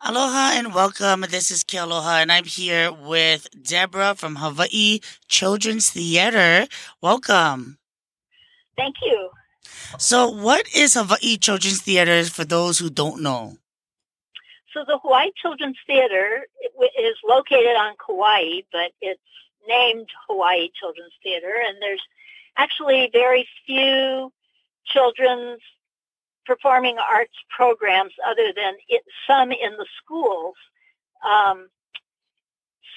Aloha and welcome. This is Kealoha, and I'm here with Deborah from Hawaii Children's Theater. Welcome. Thank you. So, what is Hawaii Children's Theater for those who don't know? So, the Hawaii Children's Theater is located on Kauai, but it's named Hawaii Children's Theater, and there's actually very few children's performing arts programs other than it, some in the schools. Um,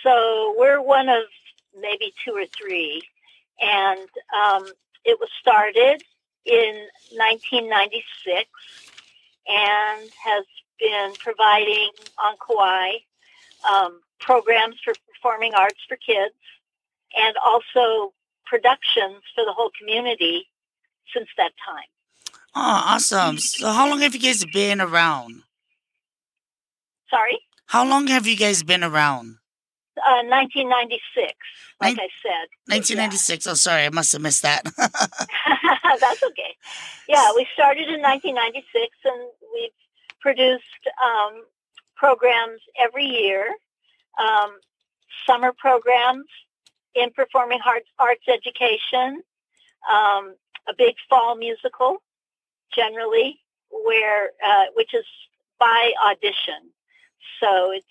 so we're one of maybe two or three. And um, it was started in 1996 and has been providing on Kauai um, programs for performing arts for kids and also productions for the whole community since that time. Oh, awesome. So, how long have you guys been around? Sorry? How long have you guys been around? Uh, 1996, like Nin- I said. 1996. Yeah. Oh, sorry. I must have missed that. That's okay. Yeah, we started in 1996 and we've produced um, programs every year, um, summer programs in performing arts, arts education, um, a big fall musical, generally, where uh, which is by audition. So it's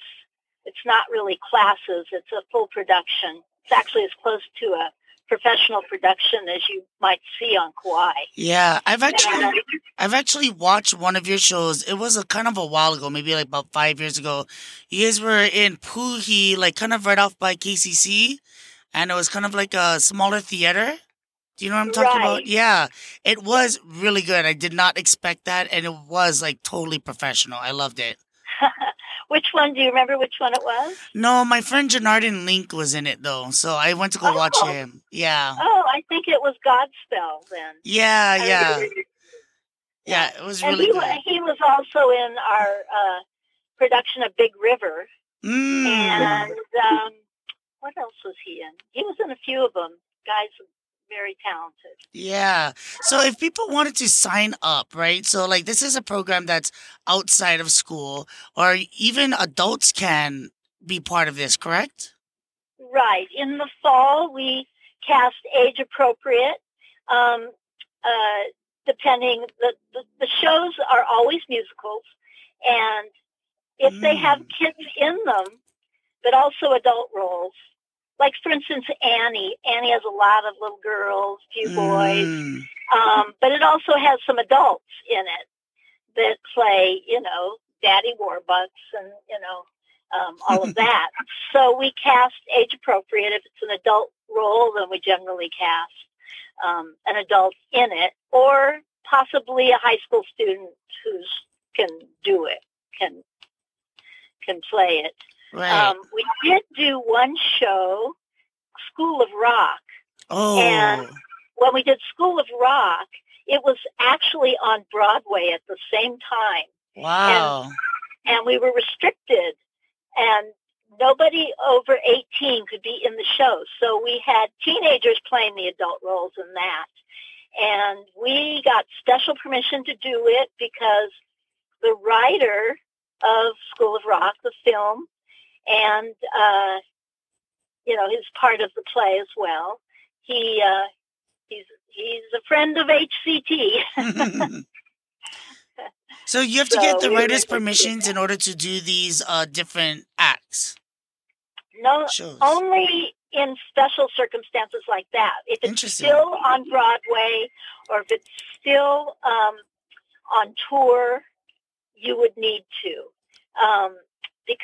it's not really classes; it's a full production. It's actually as close to a professional production as you might see on Kauai. Yeah, I've actually I've actually watched one of your shows. It was a kind of a while ago, maybe like about five years ago. You guys were in Puhi, like kind of right off by KCC, and it was kind of like a smaller theater. Do you know what I'm talking right. about? Yeah. It was really good. I did not expect that and it was like totally professional. I loved it. which one? Do you remember which one it was? No, my friend Janardin Link was in it though. So I went to go oh. watch him. Yeah. Oh, I think it was Godspell then. Yeah, yeah. Yeah, it was really and he, good. He was also in our uh, production of Big River. Mm. And um, what else was he in? He was in a few of them. Guys very talented. Yeah. So if people wanted to sign up, right? So like this is a program that's outside of school or even adults can be part of this, correct? Right. In the fall, we cast age appropriate. Um, uh, depending, the, the, the, shows are always musicals. And if mm. they have mm. kids in them, but also adult roles, like for instance Annie. Annie has a lot of little girls, few boys, mm. um, but it also has some adults in it that play, you know, Daddy Warbucks and you know um, all of that. so we cast age appropriate. If it's an adult role, then we generally cast um, an adult in it, or possibly a high school student who's can do it, can can play it. Right. Um, we did do one show, School of Rock. Oh. And when we did School of Rock, it was actually on Broadway at the same time. Wow. And, and we were restricted. And nobody over 18 could be in the show. So we had teenagers playing the adult roles in that. And we got special permission to do it because the writer of School of Rock, the film, and uh, you know he's part of the play as well. He uh, he's he's a friend of HCT. so you have to so get the writer's permissions in order to do these uh, different acts. No, Shows. only in special circumstances like that. If it's still on Broadway or if it's still um, on tour, you would need to. Um,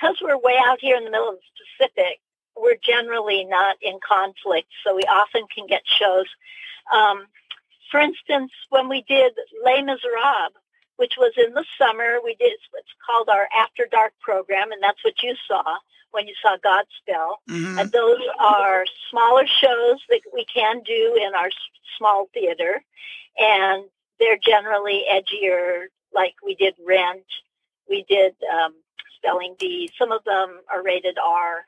because we're way out here in the middle of the Pacific, we're generally not in conflict, so we often can get shows. Um, for instance, when we did Les Miserables, which was in the summer, we did what's called our After Dark program, and that's what you saw when you saw Godspell. Mm-hmm. And those are smaller shows that we can do in our small theater, and they're generally edgier, like we did Rent, we did um, spelling bee. Some of them are rated R.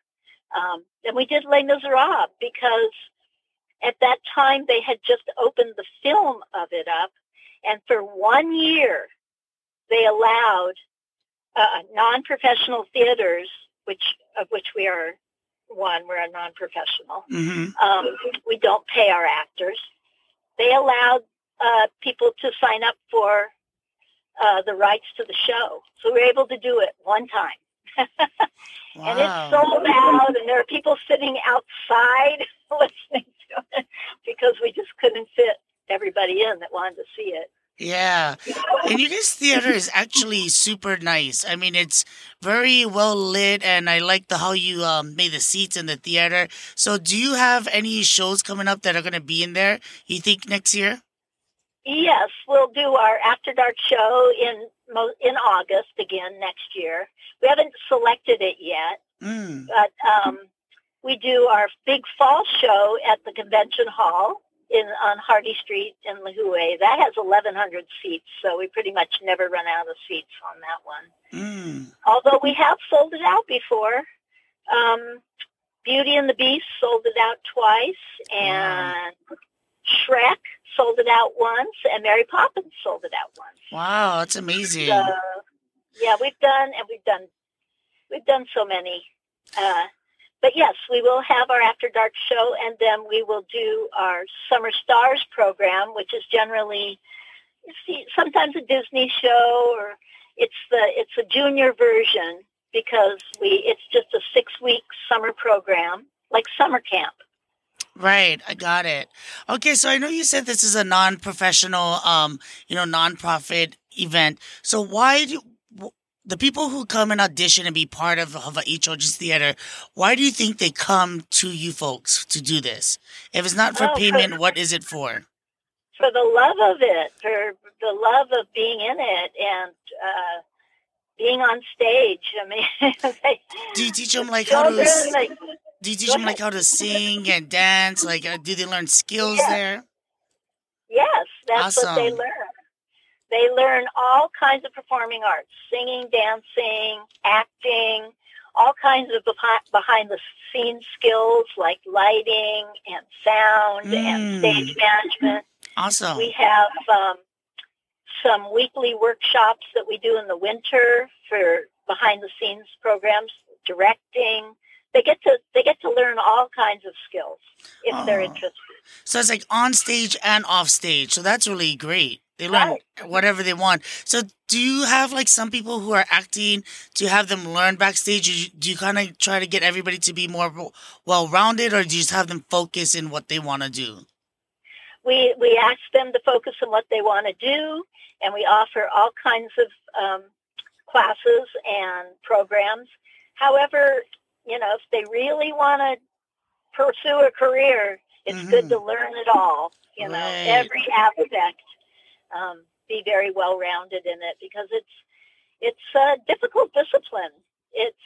Um, and we did Les Miserables because at that time they had just opened the film of it up. And for one year, they allowed uh, non-professional theaters, which of which we are one, we're a non-professional. hmm Um, we don't pay our actors. They allowed uh, people to sign up for uh, the rights to the show, so we were able to do it one time. And it's Wow. sold out, and there are people sitting outside listening to it because we just couldn't fit everybody in that wanted to see it. Yeah. And you guys' theater is actually super nice. I mean, it's very well lit, and I like the how you um, made the seats in the theater. So, do you have any shows coming up that are going to be in there? You think next year? Yes, we'll do our After Dark show in in August again next year. We haven't selected it yet, Mm. but um, we do our big fall show at the convention hall in on Hardy Street in Lihue. That has 1,100 seats, so we pretty much never run out of seats on that one. Mm. Although we have sold it out before. Um, Beauty and the Beast sold it out twice, and Shrek sold it out once, and Mary Poppins sold it out once. Wow, that's amazing. So, yeah, we've done, and we've done, we've done so many. Uh, but yes, we will have our After Dark show, and then we will do our Summer Stars program, which is generally, you see, sometimes a Disney show, or it's the it's a junior version because we it's just a six week summer program, like summer camp. Right, I got it. Okay, so I know you said this is a non-professional, um, you know, non-profit event. So why do w- the people who come and audition and be part of Each George's Theater? Why do you think they come to you folks to do this? If it's not for Oh, for- payment, what is it for? for the love of it, for the love of being in it, and uh, being on stage. I mean, Do you teach them like how to? like, Do you teach them like how to sing and dance? Like, uh, do they learn skills Yeah. there? yes, that's what they learn. They learn all kinds of performing arts: singing, dancing, acting, all kinds of behind, behind the scenes skills like lighting and sound and Mm. stage management. Awesome. We have um, some weekly workshops that we do in the winter for behind the scenes programs, directing. They get to they get to learn all kinds of skills if they're Oh. interested. So it's like on stage and off stage. So that's really great. They learn Right. whatever they want. So do you have like some people who are acting? Do you have them learn backstage? Do you kind of try to get everybody to be more well rounded, or do you just have them focus in what they want to do? We we ask them to focus on what they want to do, and we offer all kinds of um, classes and programs. However, you know, if they really want to pursue a career, it's Mhm. good to learn it all. You know, every aspect. Um, be very well rounded in it because it's it's a difficult discipline. It's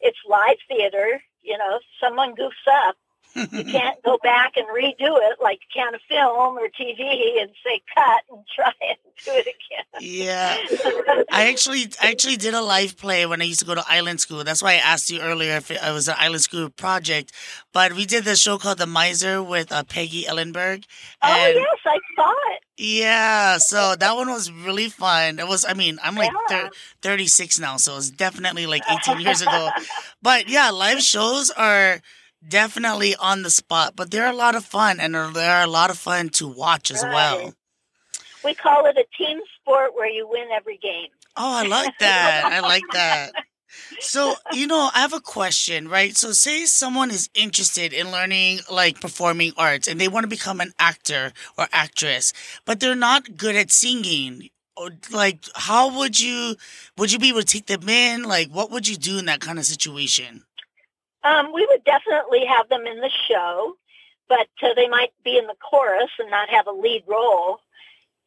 it's live theater. You know, if someone goofs up, you can't go back and redo it like you can a film or TV and say cut and try and do it again. yeah. I actually I actually did a live play when I used to go to Island School. That's why I asked you earlier if it was an Island School project. But we did this show called The Miser with uh, Peggy Ellenberg. oh yes, I saw it. yeah, so that one was really fun. It was I mean, I'm like Yeah. thir- 36 now, so it's definitely like 18 years ago. But yeah, live shows are definitely on the spot, but they're a lot of fun and they're- a lot of fun to watch as well. We call it a team sport where you win every game. Oh, I like that. I like that. So, you know, I have a question, right? So, say someone is interested in learning like performing arts and they want to become an actor or actress, but they're not good at singing. Or, Like, how would you would you be able to take them in? Like, what would you do in that kind of situation? Um, we would definitely have them in the show, but uh, they might be in the chorus and not have a lead role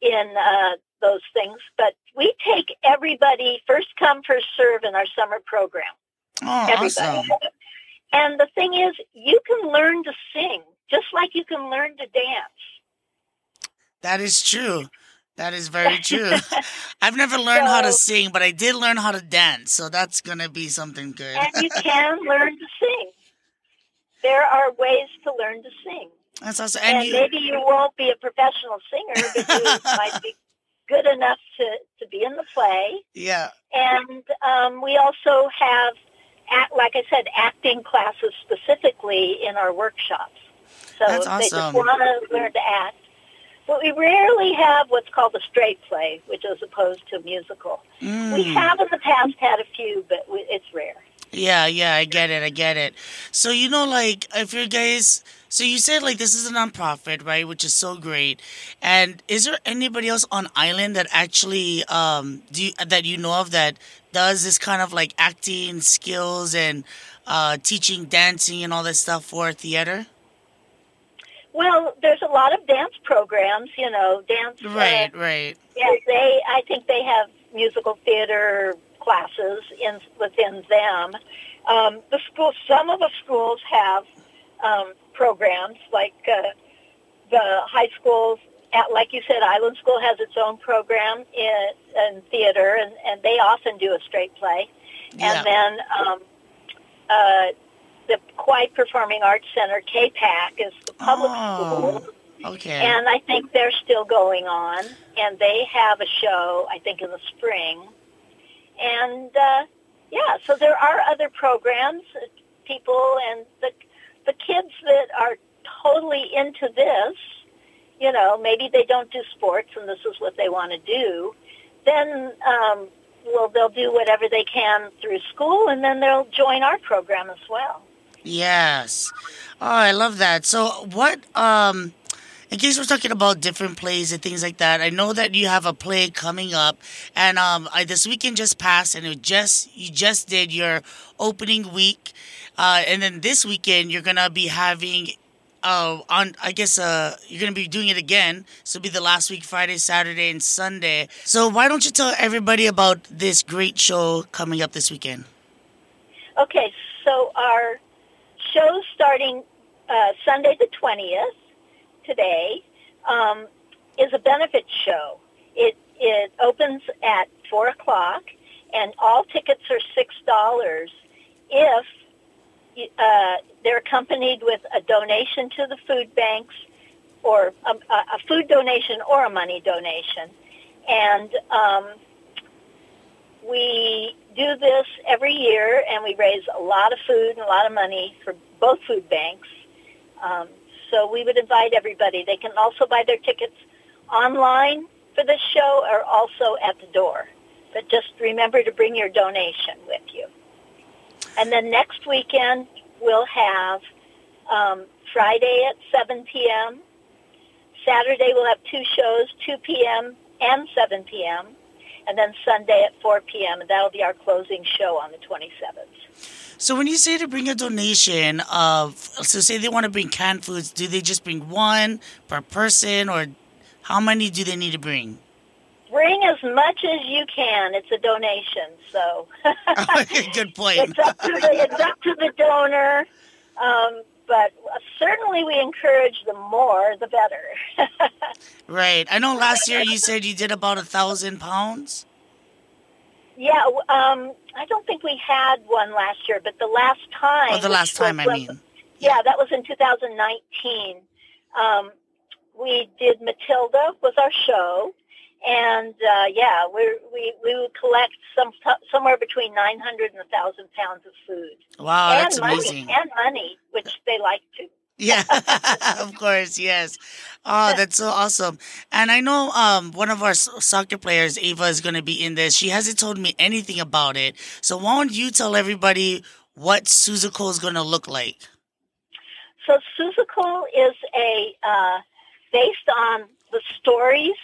in uh, those things. But we take everybody first come, first serve in our summer program. Oh, Everybody. awesome. And the thing is, you can learn to sing just like you can learn to dance. That is true. That is very true. I've never learned how to sing, but I did learn how to dance, so that's gonna be something good. And you can learn to sing. There are ways to learn to sing. That's awesome. And, And you, maybe you won't be a professional singer, but you might be good enough to, to be in the play. Yeah. And um, we also have, act, like I said, acting classes specifically in our workshops. So That's if they just want to learn to act. But we rarely have what's called a straight play, which is opposed to a musical. We Mm. have in the past had a few, but we, it's rare. Yeah, yeah, I get it, I get it. So you know, like, if you guys, so you said like this is a nonprofit, right? Which is so great. And is there anybody else on island that actually, um, do you, that you know of that does this kind of like acting skills and uh, teaching dancing and all that stuff for theater? Well, there's a lot of dance programs, you know, dance. uh, Right, right. Yes, they. I think they have musical theater classes in within them. Um, the school, some of the schools have um, programs like uh, the high schools. At, like you said, Island School has its own program in, in theater, and, and they often do a straight play. Yeah. And then um, uh, the Kauai Performing Arts Center, KPAC, is public Oh. school. Okay. And I think they're still going on, and they have a show, I think, in the spring. And uh, yeah, so there are other programs, uh, people, and the the kids that are totally into this. You know, maybe they don't do sports, and this is what they want to do. Then, um, well, they'll do whatever they can through school, and then they'll join our program as well. Yes. Oh, I love that. So, what, um, in case we're talking about different plays and things like that, I know that you have a play coming up, and um, I, this weekend just passed, and it just you just did your opening week, uh, and then this weekend you're gonna be having. Uh, on I guess uh you're gonna be doing it again. So be the last week, Friday, Saturday, and Sunday. So why don't you tell everybody about this great show coming up this weekend? Okay, so our show starting uh, Sunday the 20th, today, um, is a benefit show. It, it opens at 4 o'clock, and all tickets are $6 if uh, they're accompanied with a donation to the food banks or a, a food donation or a money donation. And um, we do this every year, and we raise a lot of food and a lot of money for both food banks. Um, so we would invite everybody. They can also buy their tickets online for this show or also at the door. But just remember to bring your donation with you. And then next weekend, we'll have um, Friday at 7 p.m. Saturday, we'll have two shows, 2 p.m. and 7 p.m and then Sunday at 4 p.m. and that'll be our closing show on the 27th. So when you say to bring a donation of, so say they want to bring canned foods, do they just bring one per person, or how many do they need to bring? Bring as much as you can. It's a donation, so Good point. it's up to the it's up to the donor. Um, but certainly, we encourage the more, the better. right. I know last year you said you did about a thousand pounds. yeah, um, I don't think we had one last year, but the last time. Oh, the last which was time I mean. Yeah, that was in 2019. Um, we did Matilda was our show, and uh, yeah, we we we would collect some somewhere between 900 and 1,000 pounds of food Wow, and that's money amazing. and money, which they like to. Yeah, of course, yes. Oh, that's so awesome. And I know um, one of our soccer players, Ava, is going to be in this. She hasn't told me anything about it. So why don't you tell everybody what Seussical is going to look like? So Seussical is a uh, based on the stories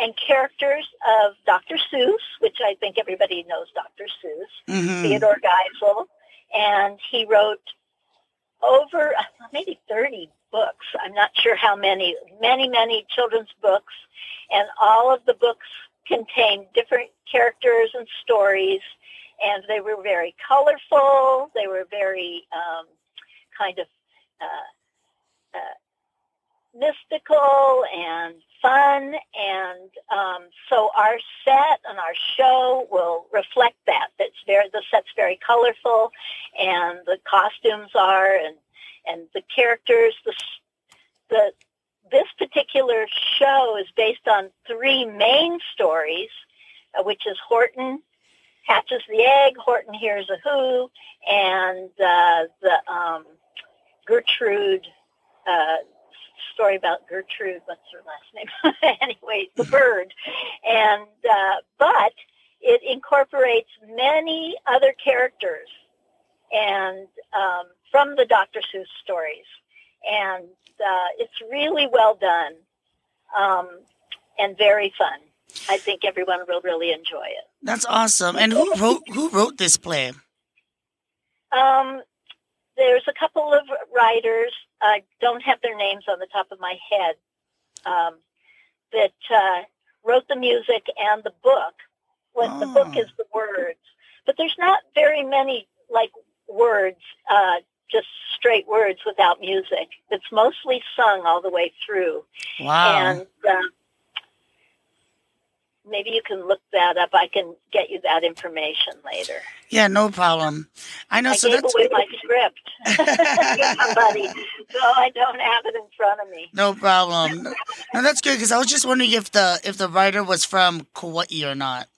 and characters of Dr. Seuss, which I think everybody knows Dr. Seuss. hmm Theodore Geisel, and he wrote over uh, maybe 30 books. I'm not sure how many, many, many children's books, and all of the books contained different characters and stories, and they were very colorful. They were very um, kind of uh, uh, mystical and fun and um, so our set and our show will reflect that. That's very the set's very colorful and the costumes are and and the characters the the this particular show is based on three main stories, uh, which is Horton hatches the egg, Horton hears a who, and uh, the um, Gertrude uh, story about Gertrude. What's her last name? anyway, the bird, and uh, but it incorporates many other characters and um, from the Dr. Seuss stories, and uh, it's really well done um, and very fun. I think everyone will really enjoy it. That's awesome. And who wrote who wrote this play? Um, there's a couple of writers. I don't have their names on the top of my head. Um, that uh, wrote the music and the book. When oh. the book is the words, but there's not very many like words, uh, just straight words without music. It's mostly sung all the way through. Wow. And uh, maybe you can look that up. I can get you that information later. Yeah, no problem. I know. I so gave that's away my script somebody, so I don't have it in front of me. No problem. no, that's good because I was just wondering if the if the writer was from Kauai or not.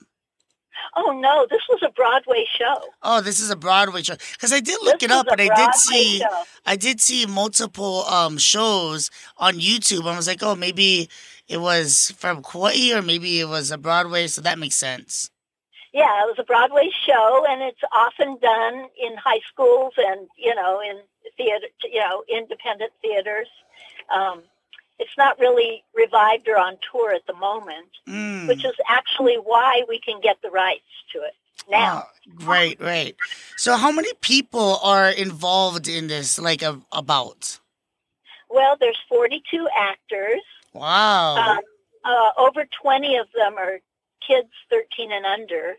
Oh no, this was a Broadway show. Oh, this is a Broadway show. Because I did look this it up, and I did see, show. I did see multiple um shows on YouTube. I was like, oh, maybe it was from Kauai, or maybe it was a Broadway. So that makes sense. Yeah, it was a Broadway show, and it's often done in high schools and you know in theater, you know, independent theaters. Um, it's not really revived or on tour at the moment, mm. which is actually why we can get the rights to it now. Oh, right, right. So, how many people are involved in this? Like, a, about? Well, there's 42 actors. Wow. Um, uh, over 20 of them are kids 13 and under,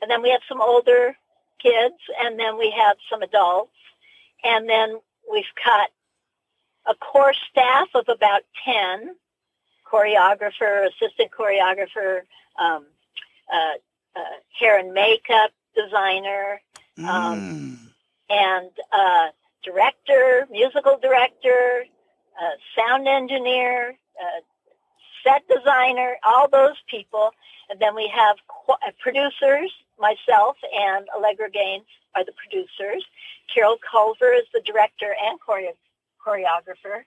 and then we have some older kids, and then we have some adults, and then we've got a core staff of about 10, choreographer, assistant choreographer, um, uh, uh, hair and makeup designer, um, Mm. and uh, director, musical director, uh, sound engineer, uh, set designer, all those people. And then we have qu- uh, producers, myself and Allegra Gaines are the producers. Carol Culver is the director and choreo- choreographer.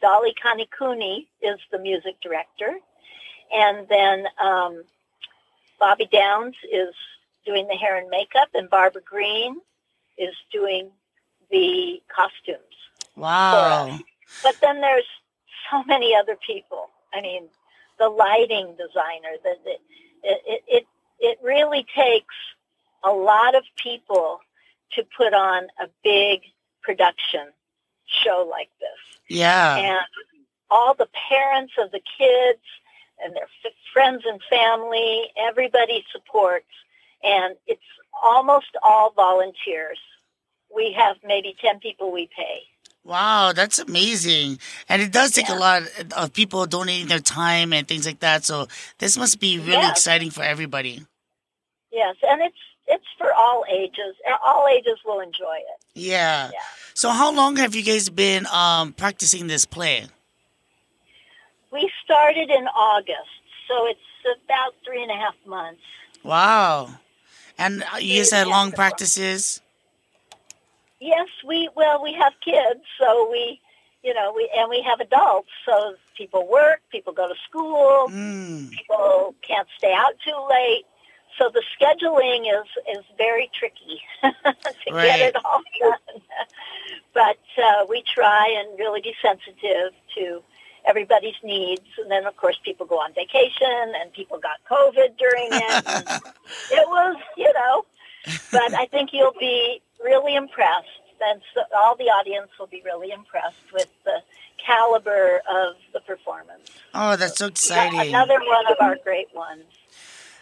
Dolly Kanikuni is the music director. And then um, Bobby Downs is doing the hair and makeup, and Barbara Green is doing the costumes. Wow. But then there's so many other people. I mean, the lighting designer. The, the it, it it it really takes a lot of people to put on a big production show like this. Yeah. And all the parents of the kids and their f- friends and family, everybody supports, and it's almost all volunteers. We have maybe 10 people we pay. Wow, that's amazing. And it does take a lot of people donating their time and things like that. So this must be really Yes. exciting for everybody. Yes, and it's it's for all ages. All ages will enjoy it. Yeah. Yeah. So how long have you guys been um, practicing this play? We started in August, so it's about three and a half months. Wow. And uh, you guys had long practices? Yes, we well we have kids, so we you know we and we have adults, so people work, people go to school, Mm. people can't stay out too late. So the scheduling is is very tricky to Right. get it all done. but uh, we try and really be sensitive to everybody's needs. And then, of course, people go on vacation, and people got COVID during it. it was, you know, but I think you'll be really impressed. And so all the audience will be really impressed with the caliber of the performance. Oh, that's so exciting. Another one of our great ones.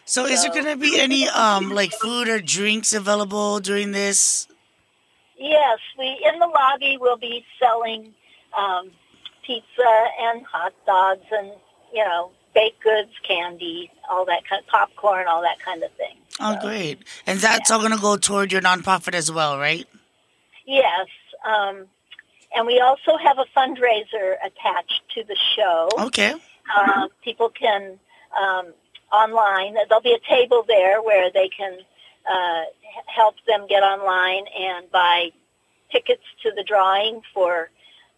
So is there going to be any um like food or drinks available during this? Yes, we in the lobby will be selling um, pizza and hot dogs and you know baked goods, candy, all that kind of popcorn, all that kind of thing. Oh, So, great. And that's all going to go toward your nonprofit as well, right? Yes, um, and we also have a fundraiser attached to the show. Okay. Um, people can um, online. There'll be a table there where they can uh, help them get online and buy tickets to the drawing for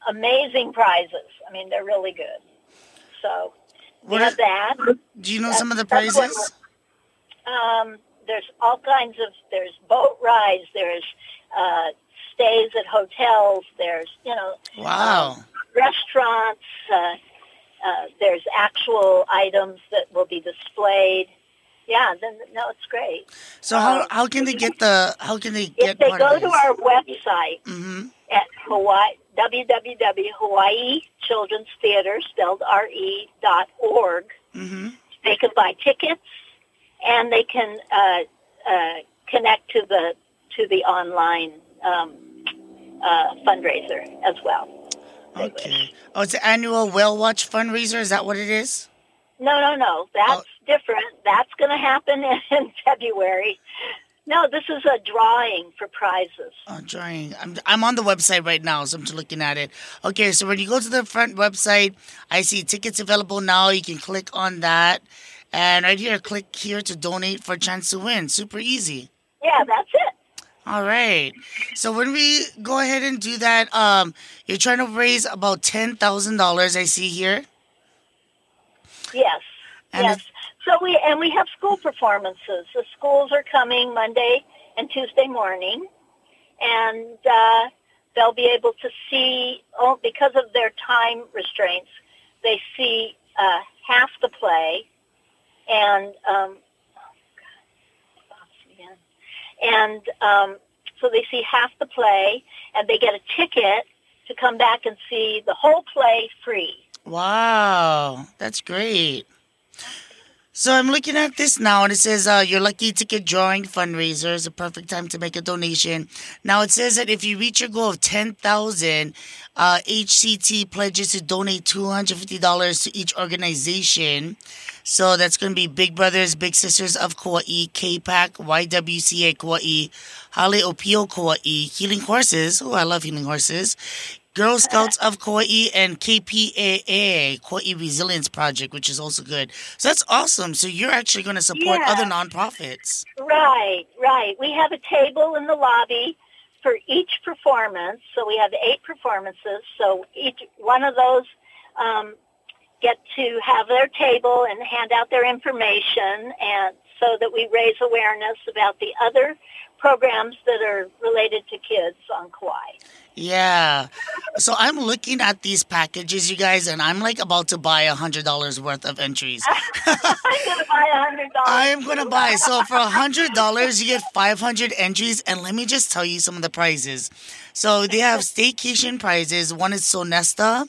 amazing prizes. I mean, they're really good. So we What have that. do you know That's- some of the prizes? Um, there's all kinds of there's boat rides. There's uh, stays at hotels. There's you know Wow. restaurants. Uh, uh, there's actual items that will be displayed. Yeah, then no, it's great. So how how can they get the how can they get If they go to our website mm-hmm. at Hawaii www.hawaii Children's Theater spelled R E dot org, Mm-hmm. they can buy tickets and they can uh, uh, connect to the to the online um, uh, fundraiser as well. Okay. Oh, it's an annual whale watch fundraiser. Is that what it is? No, no, no. That's different. That's going to happen in, in February. No, this is a drawing for prizes. Oh, drawing. I'm I'm on the website right now, so I'm just looking at it. Okay, so when you go to the front website, I see tickets available now. You can click on that, and right here, click here to donate for a chance to win. Super easy. Yeah, that's it. All right. So when we go ahead and do that, um, you're trying to raise about ten thousand dollars. I see here. Yes. And yes. So we and we have school performances. The schools are coming Monday and Tuesday morning, and uh, they'll be able to see. Oh, because of their time restraints, they see uh, half the play, and um, oh and um, so they see half the play, and they get a ticket to come back and see the whole play free. Wow, that's great. So I'm looking at this now, and it says uh, your lucky ticket drawing fundraiser is a perfect time to make a donation. Now it says that if you reach your goal of ten thousand, uh, HCT pledges to donate two hundred fifty dollars to each organization. So that's going to be Big Brothers Big Sisters of Kauai, K-PAC, YWCA Kauai, Hale Opio Kauai, Healing Horses. Oh, I love Healing Horses. Girl Scouts of Kauai and KPAA, Kauai Resilience Project, which is also good. So that's awesome. So you're actually going to support Yeah. other nonprofits. Right, right. We have a table in the lobby for each performance. So we have eight performances. So each one of those um, get to have their table and hand out their information, and so that we raise awareness about the other programs that are related to kids on Kauai. Yeah. So I'm looking at these packages, you guys, and I'm like about to buy a hundred dollars worth of entries. I'm to buy a hundred dollars. I am gonna buy. So for a hundred dollars, you get five hundred entries, and let me just tell you some of the prizes. So they have staycation prizes. One is Sonesta,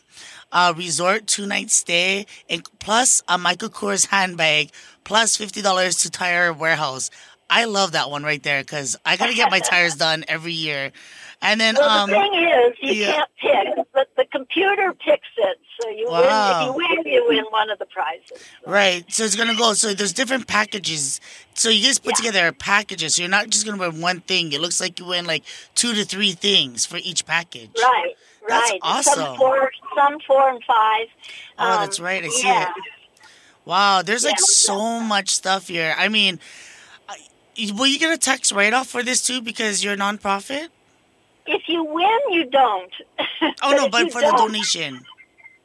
uh, resort two night stay, and plus a Michael Kors handbag, plus fifty dollars to Tire Warehouse. I love that one right there because I gotta get my tires done every year. And then Well, um, the thing is, you yeah. can't pick, but the computer picks it. So you Wow. win. If you win, you win one of the prizes. Right. So it's gonna go. So there's different packages. So you just put Yeah. together packages. So you're not just gonna win one thing. It looks like you win like two to three things for each package. Right, That's right. awesome. Some four, some four and five. Oh, Um, that's right. I see yeah. it. Wow. There's like Yeah. so much stuff here. I mean, will you get a tax write off for this too because you're a nonprofit? If you win, you don't. Oh no, but for the donation.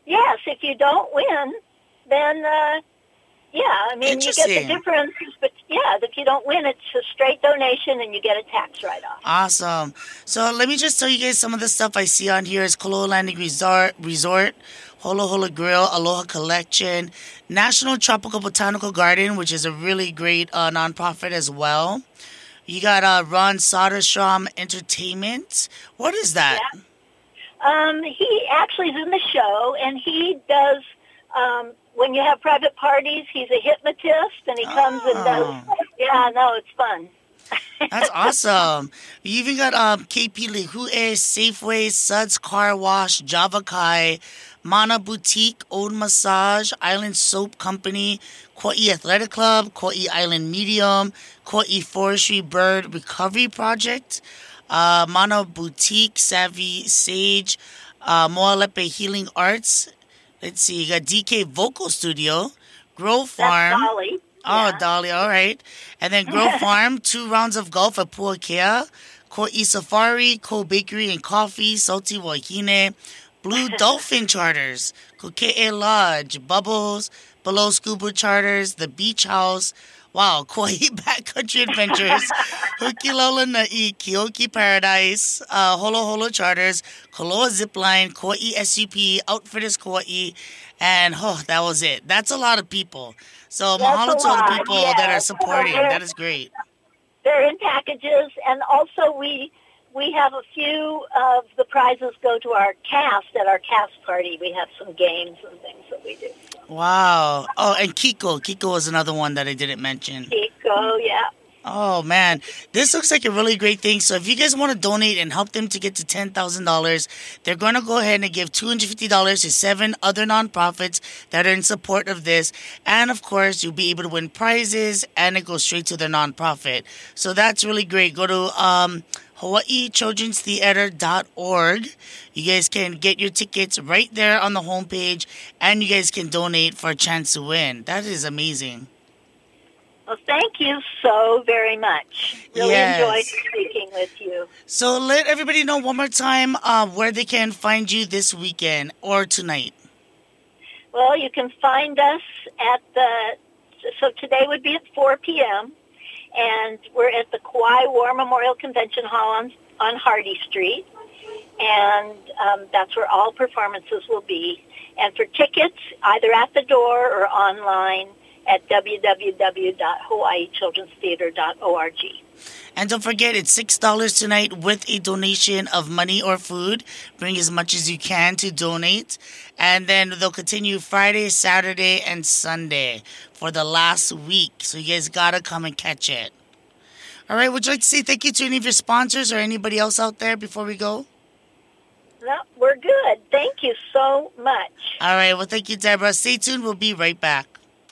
Yes, if you don't win, then uh, yeah, I mean you get the difference. But yeah, if you don't win, it's a straight donation, and you get a tax write-off. Awesome. So let me just tell you guys some of the stuff I see on here is Koloa Landing Resort, Resort, Holo Holo Grill, Aloha Collection, National Tropical Botanical Garden, which is a really great uh, nonprofit as well. You got uh, Ron Soderstrom Entertainment. What is that? Um, he actually is in the show, and he does. Um, when you have private parties, he's a hypnotist, and he comes and does. Oh. Yeah, no, it's fun. That's awesome. You even got um, KP Lihue, Safeway, Suds Car Wash, Java Kai, Mana Boutique, Old Massage, Island Soap Company, Kauai Athletic Club, Kauai Island Medium, Kauai Forestry Bird Recovery Project, uh, Mana Boutique, Savvy Sage, uh, Moalepe Healing Arts. Let's see, you got DK Vocal Studio, Grow Farm. That's Dolly. Oh, Yeah. Dolly, all right. And then Grow Farm, two rounds of golf at Puakea, Ko'i Safari, Ko Bakery and Coffee, Salty Wahine, Blue Dolphin Charters, Koke'e Lodge, Bubbles, Below Scuba Charters, The Beach House, wow, Kauai Backcountry Adventures, Hukilola Na'i, Kioki Paradise, uh, Holo Holo Charters, Koloa Zipline, Kauai SUP, Outfitters Kauai, and oh, that was it. That's a lot of people. So That's mahalo to all the people that are supporting. That is great. They're in packages, and also we we have a few of the prizes go to our cast at our cast party. We have some games and things that we do. Wow. Oh, and Kiko. Kiko was another one that I didn't mention. Pico, yeah. Oh man, this looks like a really great thing. So if you guys want to donate and help them to get to ten thousand dollars, they're going to go ahead and give two hundred fifty dollars to seven other nonprofits that are in support of this, and of course you'll be able to win prizes, and it goes straight to their nonprofit. So that's really great. Go to um, HawaiiChildren'sTheater.org. You guys can get your tickets right there on the homepage, and you guys can donate for a chance to win. That is amazing. Well, thank you so very much. Really Yes. enjoyed speaking with you. So let everybody know one more time uh, where they can find you this weekend or tonight. Well, you can find us at the, so today would be at 4 p.m., and we're at the Kauai War Memorial Convention Hall on, on Hardy Street, and um, that's where all performances will be. And for tickets, either at the door or online at www.hawaiichildrenstheater.org. And don't forget, it's $6 tonight with a donation of money or food. Bring as much as you can to donate. And then they'll continue Friday, Saturday, and Sunday for the last week. So you guys gotta come and catch it. All right, would you like to say thank you to any of your sponsors or anybody else out there before we go? No, we're good. Thank you so much. All right, well, thank you, Deborah. Stay tuned. We'll be right back.